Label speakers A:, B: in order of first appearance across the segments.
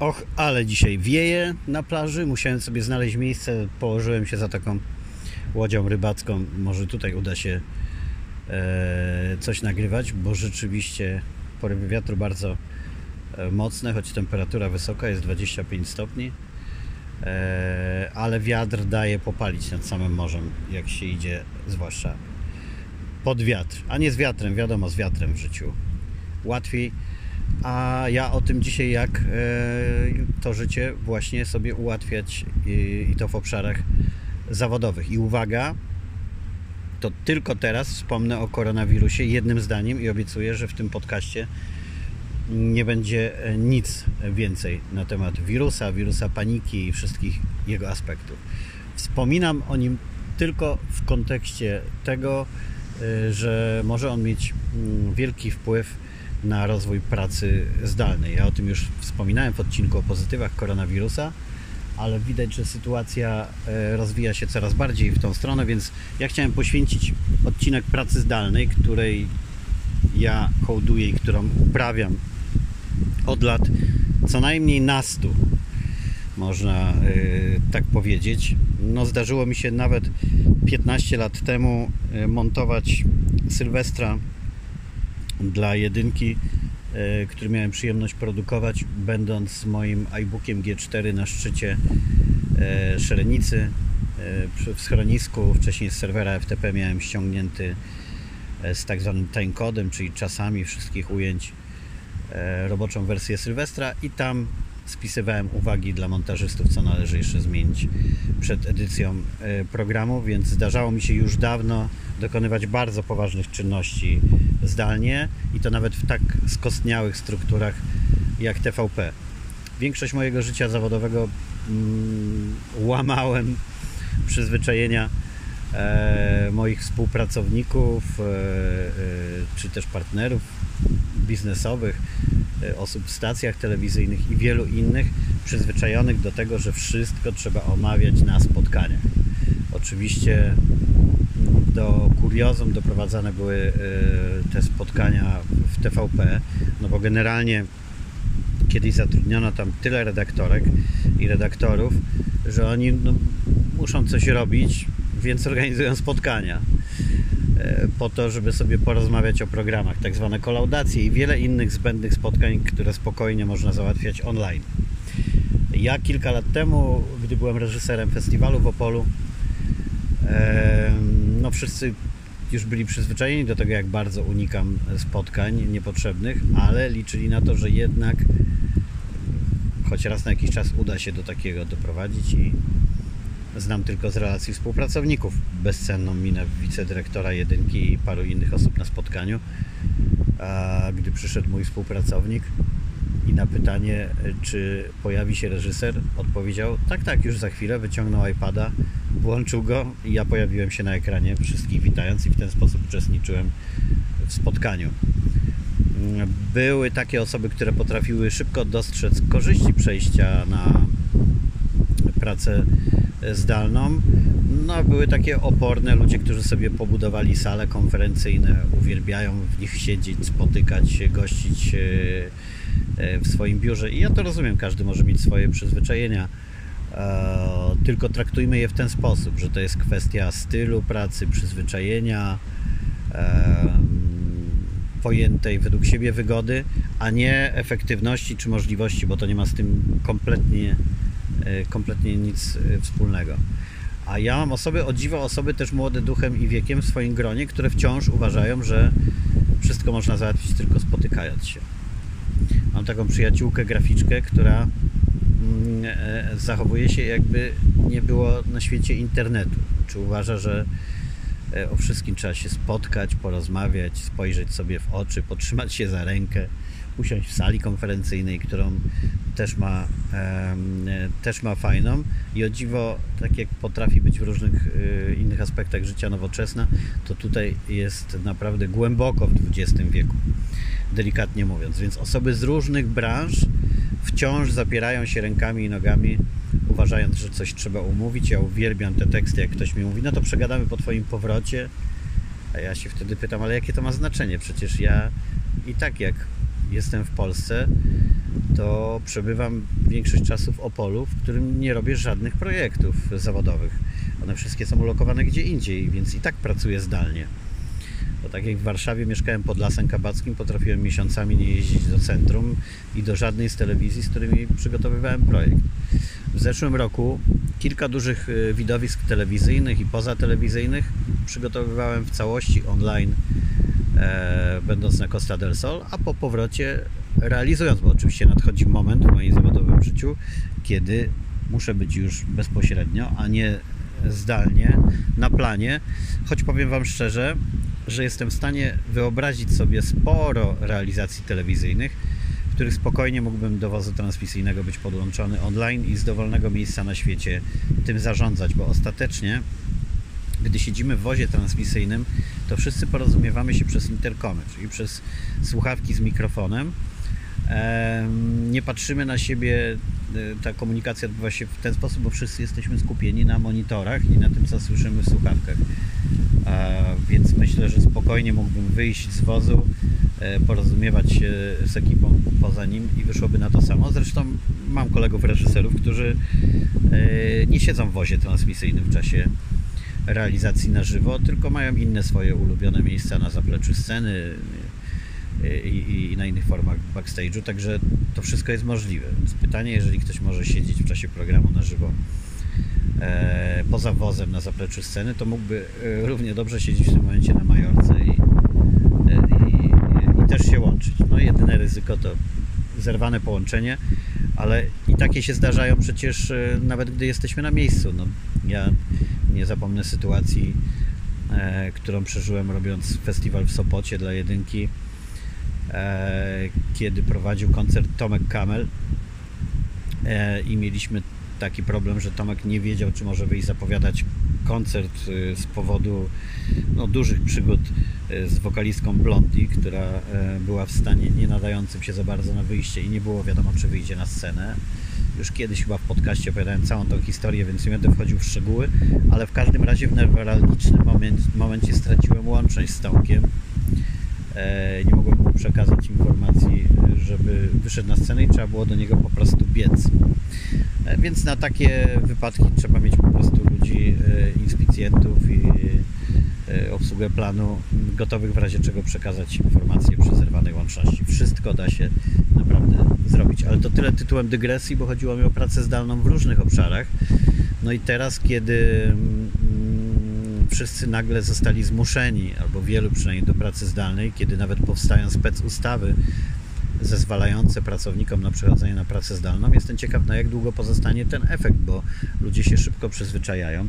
A: Och, ale dzisiaj wieje na plaży. Musiałem sobie znaleźć miejsce. Położyłem się za taką łodzią rybacką. Może tutaj uda się e, coś nagrywać, bo rzeczywiście porywy wiatru bardzo e, mocne, choć temperatura wysoka jest 25 stopni. E, ale wiatr daje popalić nad samym morzem, jak się idzie, zwłaszcza pod wiatr, a nie z wiatrem, wiadomo, z wiatrem w życiu łatwiej. A ja o tym dzisiaj, jak e, to życie właśnie sobie ułatwiać i to w obszarach zawodowych. I uwaga, to tylko teraz wspomnę o koronawirusie jednym zdaniem i obiecuję, że w tym podcaście nie będzie nic więcej na temat wirusa, wirusa paniki i wszystkich jego aspektów. Wspominam o nim tylko w kontekście tego, e, że może on mieć mm, wielki wpływ na rozwój pracy zdalnej. Ja o tym już wspominałem w odcinku o pozytywach koronawirusa, ale widać, że sytuacja e, rozwija się coraz bardziej w tą stronę, więc ja chciałem poświęcić odcinek pracy zdalnej, której ja hołduję i którą uprawiam od lat co najmniej nastu, można yy, tak powiedzieć. No, zdarzyło mi się nawet 15 lat temu yy, montować Sylwestra dla jedynki, yy, który miałem przyjemność produkować, będąc moim iBookiem G4 na szczycie Szerenicy w schronisku. Wcześniej z serwera FTP miałem ściągnięty z tak zwanym timecodem, czyli czasami wszystkich ujęć E, roboczą wersję Sylwestra i tam spisywałem uwagi dla montażystów, co należy jeszcze zmienić przed edycją e, programu, więc zdarzało mi się już dawno dokonywać bardzo poważnych czynności zdalnie i to nawet w tak skostniałych strukturach jak TVP. Większość mojego życia zawodowego mm, łamałem przyzwyczajenia e, moich współpracowników e, e, czy też partnerów biznesowych, e, osób w stacjach telewizyjnych i wielu innych przyzwyczajonych do tego, że wszystko trzeba omawiać na spotkaniach. Oczywiście do kuriozum doprowadzane były e, te spotkania w TVP, no bo generalnie kiedyś zatrudniono tam tyle redaktorek i redaktorów, że oni no, muszą coś robić, więc organizują spotkania. E, po to, żeby sobie porozmawiać o programach, tak zwane kolaudacje i wiele innych zbędnych spotkań, które spokojnie można załatwiać online. Ja kilka lat temu, gdy byłem reżyserem festiwalu w Opolu, no wszyscy już byli przyzwyczajeni do tego, jak bardzo unikam spotkań niepotrzebnych, ale liczyli na to, że jednak choć raz na jakiś czas uda się do takiego doprowadzić i znam tylko z relacji współpracowników bezcenną minę wicedyrektora jedynki i paru innych osób na spotkaniu. A gdy przyszedł mój współpracownik i na pytanie, czy pojawi się reżyser, odpowiedział: Tak, tak, już za chwilę. Wyciągnął iPada, włączył go i ja pojawiłem się na ekranie, wszystkich witając, i w ten sposób uczestniczyłem w spotkaniu. Były takie osoby, które potrafiły szybko dostrzec korzyści przejścia na pracę zdalną. No, były takie oporne ludzie, którzy sobie pobudowali sale konferencyjne, uwielbiają w nich siedzieć, spotykać się, gościć e, e, w swoim biurze. I ja to rozumiem, każdy może mieć swoje przyzwyczajenia. E, tylko traktujmy je w ten sposób, że to jest kwestia stylu pracy, przyzwyczajenia, pojętej według siebie wygody, a nie efektywności czy możliwości, bo to nie ma z tym kompletnie E, kompletnie nic e, wspólnego. A ja mam osoby, o dziwo osoby też młode duchem i wiekiem w swoim gronie, które wciąż uważają, że wszystko można załatwić tylko spotykając się. Mam taką przyjaciółkę, graficzkę, która e, zachowuje się jakby nie było na świecie internetu. Czy uważa, że o wszystkim trzeba się spotkać, porozmawiać, spojrzeć sobie w oczy, potrzymać się za rękę usiąść w sali konferencyjnej, którą też ma, też ma fajną i o dziwo, tak jak potrafi być w różnych innych aspektach życia nowoczesna, to tutaj jest naprawdę głęboko w XX wieku, delikatnie mówiąc. Więc osoby z różnych branż wciąż zapierają się rękami i nogami, uważając, że coś trzeba umówić. Ja uwielbiam te teksty, jak ktoś mi mówi, no to przegadamy po Twoim powrocie, a ja się wtedy pytam, ale jakie to ma znaczenie? Przecież ja i tak jak jestem w Polsce, to przebywam większość czasu w Opolu, w którym nie robię żadnych projektów zawodowych. One wszystkie są ulokowane gdzie indziej, więc i tak pracuję zdalnie. Bo tak jak w Warszawie mieszkałem pod Lasem Kabackim, potrafiłem miesiącami nie jeździć do centrum i do żadnej z telewizji, z którymi przygotowywałem projekt. W zeszłym roku kilka dużych y, widowisk telewizyjnych i pozatelewizyjnych przygotowywałem w całości online, e, będąc na Costa del Sol, a po powrocie realizując, bo oczywiście nadchodzi moment w moim zawodowym życiu, kiedy muszę być już bezpośrednio, a nie zdalnie, na planie, choć powiem Wam szczerze, że jestem w stanie wyobrazić sobie sporo realizacji telewizyjnych, w których spokojnie mógłbym do wozu transmisyjnego być podłączony online i z dowolnego miejsca na świecie tym zarządzać, bo ostatecznie gdy siedzimy w wozie transmisyjnym, to wszyscy porozumiewamy się przez interkomy, czyli przez słuchawki z mikrofonem. Nie patrzymy na siebie, e, ta komunikacja odbywa się w ten sposób, bo wszyscy jesteśmy skupieni na monitorach i na tym, co słyszymy w słuchawkach. Więc myślę, że spokojnie mógłbym wyjść z wozu, e, porozumiewać się z ekipą poza nim i wyszłoby na to samo. Zresztą mam kolegów reżyserów, którzy e, nie siedzą w wozie transmisyjnym w czasie realizacji na żywo, tylko mają inne swoje ulubione miejsca na zapleczu sceny e, i, i na innych formach backstage'u, także to wszystko jest możliwe. Więc pytanie, jeżeli ktoś może siedzieć w czasie programu na żywo e, poza wozem na zapleczu sceny, to mógłby e, równie dobrze siedzieć w tym momencie na Majorce i, e, i, i też się łączyć. No jedyne ryzyko to zerwane połączenie, ale i takie się zdarzają przecież e, nawet gdy jesteśmy na miejscu. No, ja nie zapomnę sytuacji, e, którą przeżyłem robiąc festiwal w Sopocie dla jedynki, e, kiedy prowadził koncert Tomek Kamel e, i mieliśmy taki problem, że Tomek nie wiedział, czy może wyjść zapowiadać koncert y, z powodu no, dużych przygód y, z wokalistką Blondie, która y, była w stanie nie nadającym się za bardzo na wyjście i nie było wiadomo, czy wyjdzie na scenę. Już kiedyś chyba w podcaście opowiadałem całą tą historię, więc nie będę wchodził w szczegóły, ale w każdym razie w newralgicznym moment, momencie straciłem łączność z Tomkiem. E, nie mogłem mu przekazać informacji, żeby wyszedł na scenę i trzeba było do niego po prostu biec. E, więc na takie wypadki trzeba mieć po prostu ludzi, e, inspicjentów i obsługę planu gotowych w razie czego przekazać informacje przy zerwanej łączności. Wszystko da się naprawdę zrobić. Ale to tyle tytułem dygresji, bo chodziło mi o pracę zdalną w różnych obszarach. No i teraz, kiedy mm, wszyscy nagle zostali zmuszeni, albo wielu przynajmniej, do pracy zdalnej, kiedy nawet powstają spec ustawy zezwalające pracownikom na przechodzenie na pracę zdalną. Jestem ciekaw, na jak długo pozostanie ten efekt, bo ludzie się szybko przyzwyczajają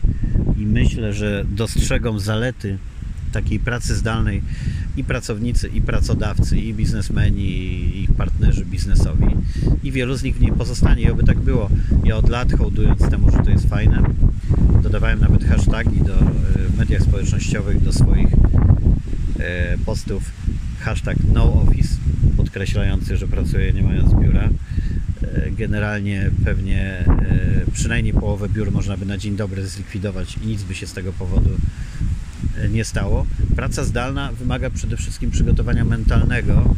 A: i myślę, że dostrzegą zalety takiej pracy zdalnej i pracownicy, i pracodawcy, i biznesmeni, i ich partnerzy biznesowi. I wielu z nich w niej pozostanie i oby tak było. Ja od lat hołdując temu, że to jest fajne, dodawałem nawet hashtagi do, e, w mediach społecznościowych do swoich e, postów hashtag NoOffice podkreślający, że pracuję nie mając biura. E, generalnie pewnie przynajmniej połowę biur można by na dzień dobry zlikwidować i nic by się z tego powodu nie stało. Praca zdalna wymaga przede wszystkim przygotowania mentalnego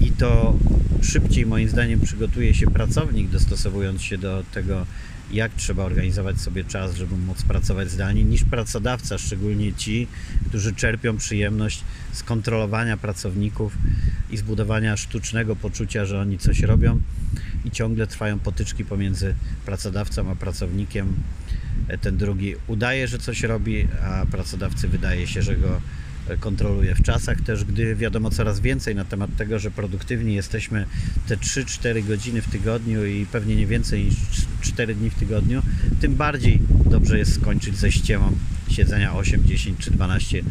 A: i to szybciej moim zdaniem przygotuje się pracownik, dostosowując się do tego, jak trzeba organizować sobie czas, żeby móc pracować zdalnie, niż pracodawca, szczególnie ci, którzy czerpią przyjemność z kontrolowania pracowników i zbudowania sztucznego poczucia, że oni coś robią i ciągle trwają potyczki pomiędzy pracodawcą a pracownikiem. Ten drugi udaje, że coś robi, a pracodawcy wydaje się, że go kontroluje w czasach też, gdy wiadomo coraz więcej na temat tego, że produktywni jesteśmy te 3-4 godziny w tygodniu i pewnie nie więcej niż 4 dni w tygodniu, tym bardziej dobrze jest skończyć ze ściemą siedzenia 8, 10 czy 12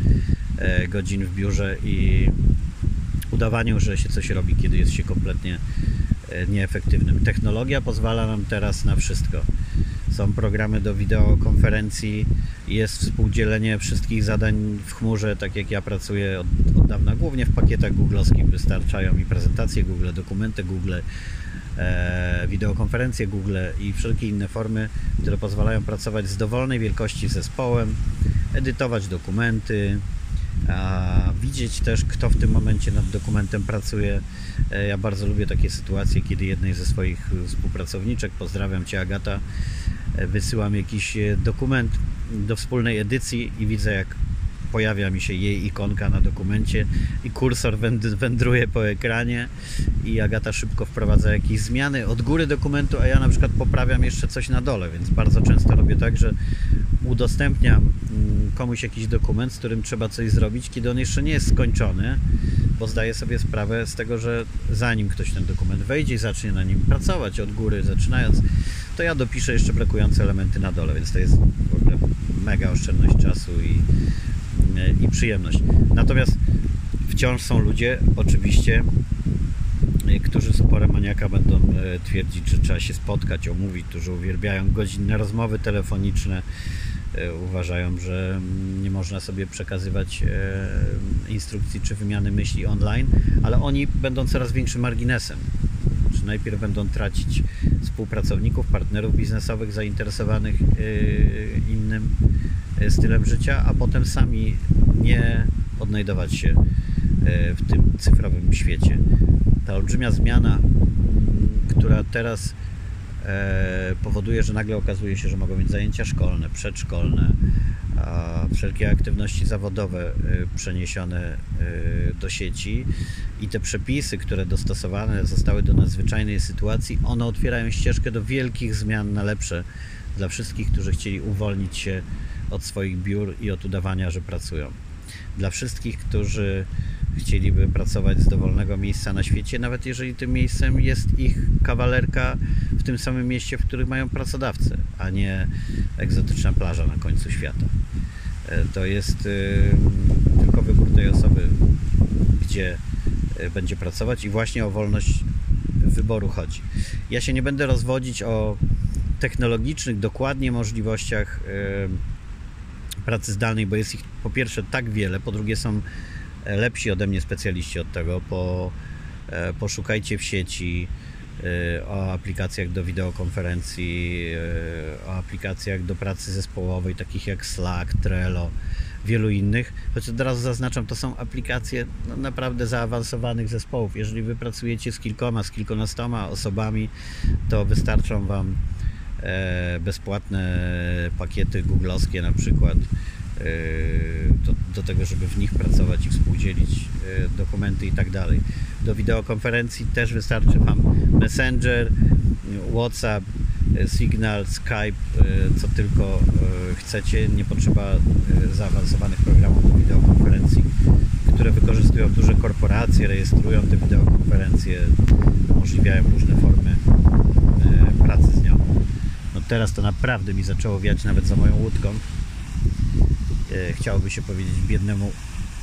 A: e, godzin w biurze i udawaniu, że się coś robi, kiedy jest się kompletnie e, nieefektywnym. Technologia pozwala nam teraz na wszystko są programy do wideokonferencji, jest współdzielenie wszystkich zadań w chmurze, tak jak ja pracuję od, od dawna, głównie w pakietach googlowskich wystarczają mi prezentacje Google, dokumenty Google, e, wideokonferencje Google i wszelkie inne formy, które pozwalają pracować z dowolnej wielkości zespołem, edytować dokumenty, widzieć też, kto w tym momencie nad dokumentem pracuje. E, Ja bardzo lubię takie sytuacje, kiedy jednej ze swoich współpracowniczek, pozdrawiam Cię Agata, e, wysyłam jakiś e, dokument do wspólnej edycji i widzę, jak pojawia mi się jej ikonka na dokumencie i kursor węd- wędruje po ekranie i Agata szybko wprowadza jakieś zmiany od góry dokumentu, a ja na przykład poprawiam jeszcze coś na dole, więc bardzo często robię tak, że udostępniam mm, komuś jakiś dokument, z którym trzeba coś zrobić, kiedy on jeszcze nie jest skończony, bo zdaję sobie sprawę z tego, że zanim ktoś ten dokument wejdzie i zacznie na nim pracować od góry, zaczynając, to ja dopiszę jeszcze brakujące elementy na dole, więc to jest w ogóle mega oszczędność czasu i, i przyjemność. Natomiast wciąż są ludzie, oczywiście, y, którzy z uporem maniaka będą e, twierdzić, że trzeba się spotkać, omówić, którzy uwielbiają godzinne rozmowy telefoniczne, e, uważają, że mm, nie można sobie przekazywać instrukcji czy wymiany myśli online, ale oni będą coraz większym marginesem. Czy najpierw będą tracić współpracowników, partnerów biznesowych zainteresowanych innym stylem życia, a potem sami nie odnajdować się e, w tym cyfrowym świecie. Ta olbrzymia zmiana, m, która teraz e, powoduje, że nagle okazuje się, że mogą być zajęcia szkolne, przedszkolne, a wszelkie aktywności zawodowe e, przeniesione e, do sieci i te przepisy, które dostosowane zostały do nadzwyczajnej sytuacji, one otwierają ścieżkę do wielkich zmian na lepsze dla wszystkich, którzy chcieli uwolnić się od swoich biur i od udawania, że pracują. Dla wszystkich, którzy chcieliby pracować z dowolnego miejsca na świecie, nawet jeżeli tym miejscem jest ich kawalerka w tym samym mieście, w którym mają pracodawcę, a nie egzotyczna plaża na końcu świata. E, To jest y, tylko wybór tej osoby, gdzie y, będzie pracować i właśnie o wolność wyboru chodzi. Ja się nie będę rozwodzić o technologicznych dokładnie możliwościach pracy zdalnej, bo jest ich po pierwsze tak wiele, po drugie są e, lepsi ode mnie specjaliści od tego, po, e, poszukajcie w sieci e, o aplikacjach do wideokonferencji, o aplikacjach do pracy zespołowej, takich jak Slack, Trello, wielu innych. Choć od razu zaznaczam, to są aplikacje no, naprawdę zaawansowanych zespołów. Jeżeli wy pracujecie z kilkoma, z kilkunastoma osobami, to wystarczą wam bezpłatne pakiety googlowskie na przykład e, do, do tego, żeby w nich pracować i współdzielić e, dokumenty i tak dalej. Do wideokonferencji też wystarczy Wam Messenger, WhatsApp, e, Signal, Skype, e, co tylko e, chcecie. Nie potrzeba e, zaawansowanych programów do wideokonferencji, które wykorzystują duże korporacje, rejestrują te wideokonferencje, umożliwiają różne formy e, pracy z nią. Teraz to naprawdę mi zaczęło wiać nawet za moją łódką. E, Chciałoby się powiedzieć biednemu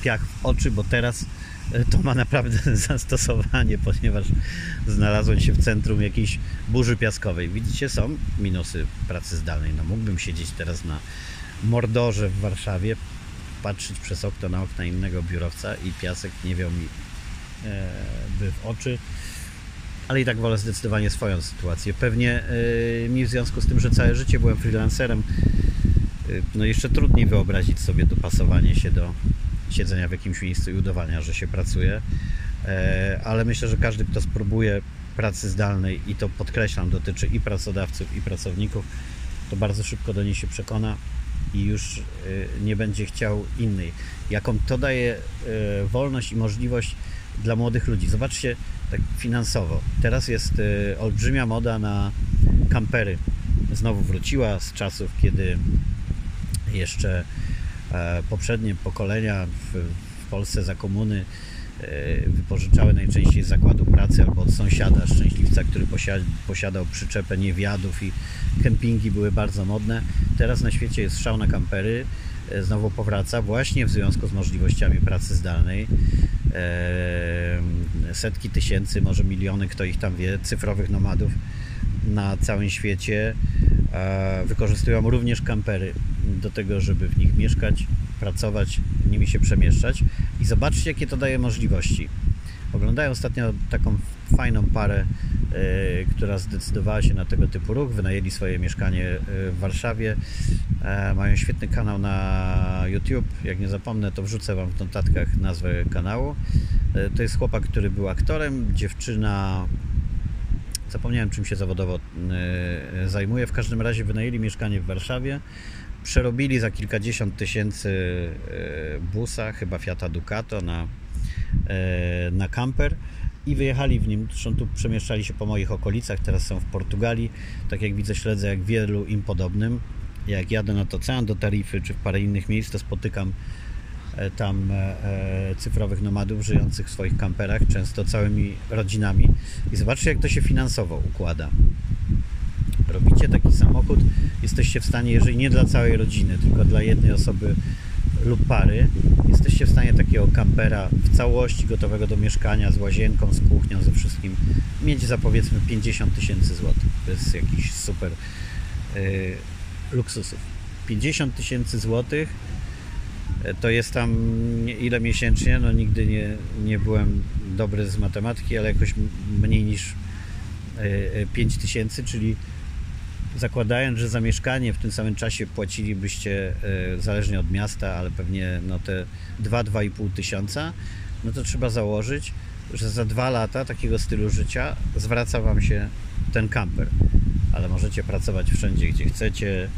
A: piach w oczy, bo teraz e, to ma naprawdę zastosowanie, ponieważ znalazłem się w centrum jakiejś burzy piaskowej. Widzicie, są minusy pracy zdalnej. No mógłbym siedzieć teraz na Mordorze w Warszawie, patrzeć przez okno na okna innego biurowca i piasek nie wiął mi e, by w oczy ale i tak wolę zdecydowanie swoją sytuację. Pewnie yy, mi w związku z tym, że całe życie byłem freelancerem, yy, no jeszcze trudniej wyobrazić sobie dopasowanie się do siedzenia w jakimś miejscu i udawania, że się pracuje. Yy, ale myślę, że każdy, kto spróbuje pracy zdalnej i to podkreślam, dotyczy i pracodawców, i pracowników, to bardzo szybko do niej się przekona i już nie będzie chciał innej. Jaką to daje wolność i możliwość dla młodych ludzi. Zobaczcie, tak finansowo. Teraz jest y, olbrzymia moda na kampery. Znowu wróciła z czasów, kiedy jeszcze e, poprzednie pokolenia w, Polsce za komuny e, wypożyczały najczęściej z zakładu pracy albo od sąsiada szczęśliwca, który posiadał, posiadał przyczepę niewiadów i kempingi były bardzo modne. Teraz na świecie jest szał na kampery. E, Znowu powraca właśnie w związku z możliwościami pracy zdalnej. Setki tysięcy, może miliony, kto ich tam wie, cyfrowych nomadów na całym świecie e, wykorzystują również kampery do tego, żeby w nich mieszkać, pracować, nimi się przemieszczać. I zobaczcie, jakie to daje możliwości. Oglądałem ostatnio taką fajną parę która zdecydowała się na tego typu ruch. Wynajęli swoje mieszkanie w Warszawie. Mają świetny kanał na YouTube. Jak nie zapomnę, to wrzucę Wam w notatkach nazwę kanału. To jest chłopak, który był aktorem, dziewczyna Zapomniałem, czym się zawodowo e, zajmuje. W każdym razie wynajęli mieszkanie w Warszawie. Przerobili za kilkadziesiąt tysięcy e, busa, chyba Fiata Ducato, na, e, na camper i wyjechali w nim. Zresztą tu przemieszczali się po moich okolicach. Teraz są w Portugalii. Tak jak widzę, śledzę jak wielu im podobnym. Jak jadę nad ocean do Tarify czy w parę innych miejsc, to spotykam E, tam e, e, cyfrowych nomadów żyjących w swoich kamperach, często całymi rodzinami. I zobaczcie, jak to się finansowo układa. Robicie taki samochód, jesteście w stanie, jeżeli nie dla całej rodziny, tylko dla jednej osoby lub pary, jesteście w stanie takiego kampera w całości gotowego do mieszkania, z łazienką, z kuchnią, ze wszystkim, mieć za powiedzmy 50 tysięcy złotych. To jest jakiś super yy, luksusów. 50 tysięcy złotych to jest tam ile miesięcznie, no nigdy nie, nie byłem dobry z matematyki, ale jakoś mniej niż 5 e, e, tysięcy, czyli zakładając, że za mieszkanie w tym samym czasie płacilibyście e, zależnie od miasta, ale pewnie no te 2-2,5 tysiąca, no to trzeba założyć, że za dwa lata takiego stylu życia zwraca Wam się ten kamper. Ale możecie pracować wszędzie, gdzie chcecie,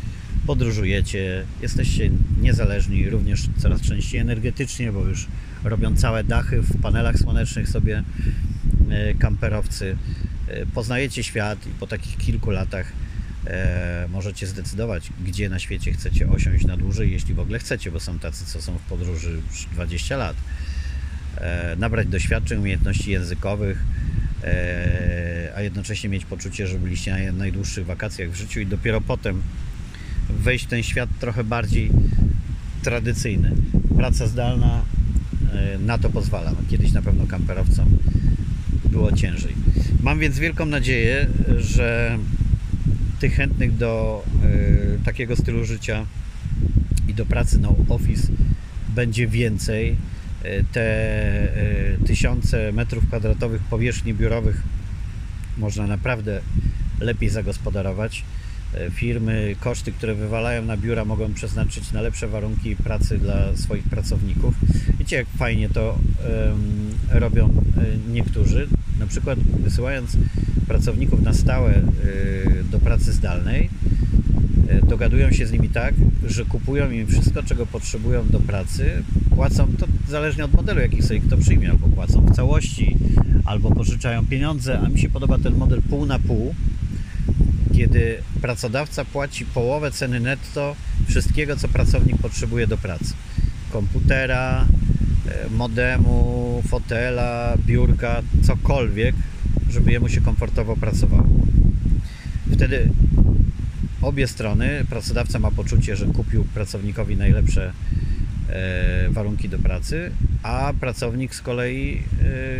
A: podróżujecie, jesteście niezależni również coraz częściej energetycznie, bo już robią całe dachy w panelach słonecznych sobie e, kamperowcy. E, poznajecie świat i po takich kilku latach możecie zdecydować, gdzie na świecie chcecie osiąść na dłużej, jeśli w ogóle chcecie, bo są tacy, co są w podróży już 20 lat. Nabrać doświadczeń, umiejętności językowych, a jednocześnie mieć poczucie, że byliście na najdłuższych wakacjach w życiu i dopiero potem wejść w ten świat trochę bardziej tradycyjny. Praca zdalna e, na to pozwala. Kiedyś na pewno kamperowcom było ciężej. Mam więc wielką nadzieję, że tych chętnych do y, takiego stylu życia i do pracy na office będzie więcej. E, te y, tysiące metrów kwadratowych powierzchni biurowych można naprawdę lepiej zagospodarować. Firmy koszty, które wywalają na biura, mogą przeznaczyć na lepsze warunki pracy dla swoich pracowników. Wiecie, jak fajnie to um, robią niektórzy, na przykład wysyłając pracowników na stałe y, do pracy zdalnej, y, dogadują się z nimi tak, że kupują im wszystko, czego potrzebują do pracy, płacą to zależnie od modelu, jaki sobie kto przyjmie, albo płacą w całości, albo pożyczają pieniądze, a mi się podoba ten model pół na pół, kiedy pracodawca płaci połowę ceny netto wszystkiego, co pracownik potrzebuje do pracy. Komputera, e, modemu, fotela, biurka, cokolwiek, żeby jemu się komfortowo pracowało. Wtedy obie strony, pracodawca ma poczucie, że kupił pracownikowi najlepsze e, warunki do pracy, a pracownik z kolei,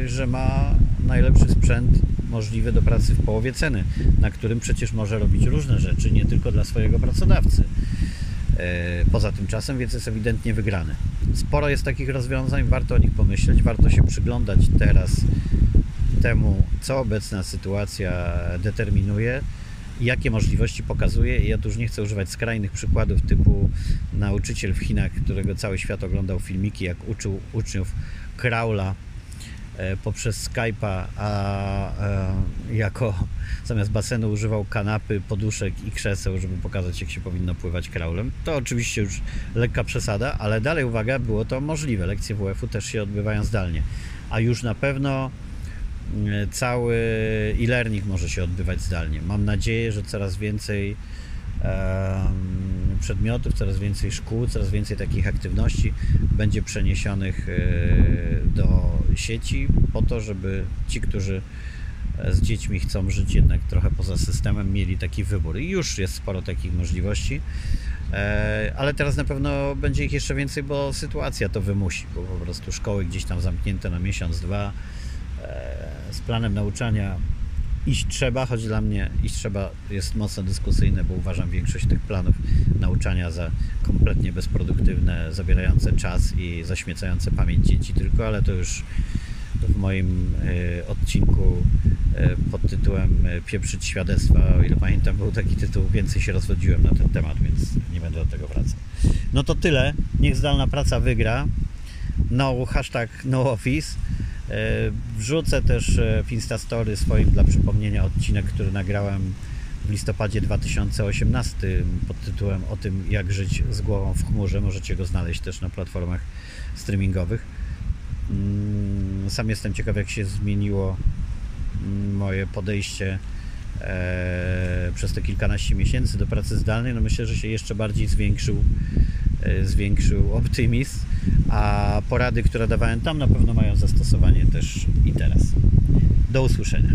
A: e, że ma najlepszy sprzęt możliwy do pracy w połowie ceny, na którym przecież może robić różne rzeczy, nie tylko dla swojego pracodawcy. E, poza tym czasem, więc jest ewidentnie wygrany. Sporo jest takich rozwiązań, warto o nich pomyśleć, warto się przyglądać teraz temu, co obecna sytuacja determinuje, jakie możliwości pokazuje. Ja tu już nie chcę używać skrajnych przykładów typu nauczyciel w Chinach, którego cały świat oglądał filmiki, jak uczył uczniów kraula E, poprzez Skype'a, a e, jako zamiast basenu używał kanapy, poduszek i krzeseł, żeby pokazać, jak się powinno pływać kraulem. To oczywiście już lekka przesada, ale dalej uwaga, było to możliwe. Lekcje WF-u też się odbywają zdalnie. A już na pewno cały e-learning może się odbywać zdalnie. Mam nadzieję, że coraz więcej przedmiotów, coraz więcej szkół, coraz więcej takich aktywności będzie przeniesionych e, do sieci po to, żeby ci, którzy e, z dziećmi chcą żyć jednak trochę poza systemem, mieli taki wybór. I już jest sporo takich możliwości, e, ale teraz na pewno będzie ich jeszcze więcej, bo sytuacja to wymusi, bo po prostu szkoły gdzieś tam zamknięte na miesiąc, dwa, z planem nauczania iść trzeba, choć dla mnie iść trzeba jest mocno dyskusyjne, bo uważam większość tych planów nauczania za kompletnie bezproduktywne, zabierające czas i zaśmiecające pamięć dzieci tylko, ale to już w moim y, odcinku e, pod tytułem e, Pieprzyć świadectwa. O ile pamiętam, był taki tytuł. Więcej się rozwodziłem na ten temat, więc nie będę do tego wracał. No to tyle. Niech zdalna praca wygra. No, hashtag no office. E, Wrzucę też e, w Instastory swoim dla przypomnienia odcinek, który nagrałem w listopadzie 2018 pod tytułem o tym, jak żyć z głową w chmurze. Możecie go znaleźć też na platformach streamingowych. Mm, Sam jestem ciekaw, jak się zmieniło mm, moje podejście e, przez te kilkanaście miesięcy do pracy zdalnej. No myślę, że się jeszcze bardziej zwiększył, e, zwiększył optymizm, a porady, które dawałem tam, na pewno mają zastosowanie też i teraz. Do usłyszenia.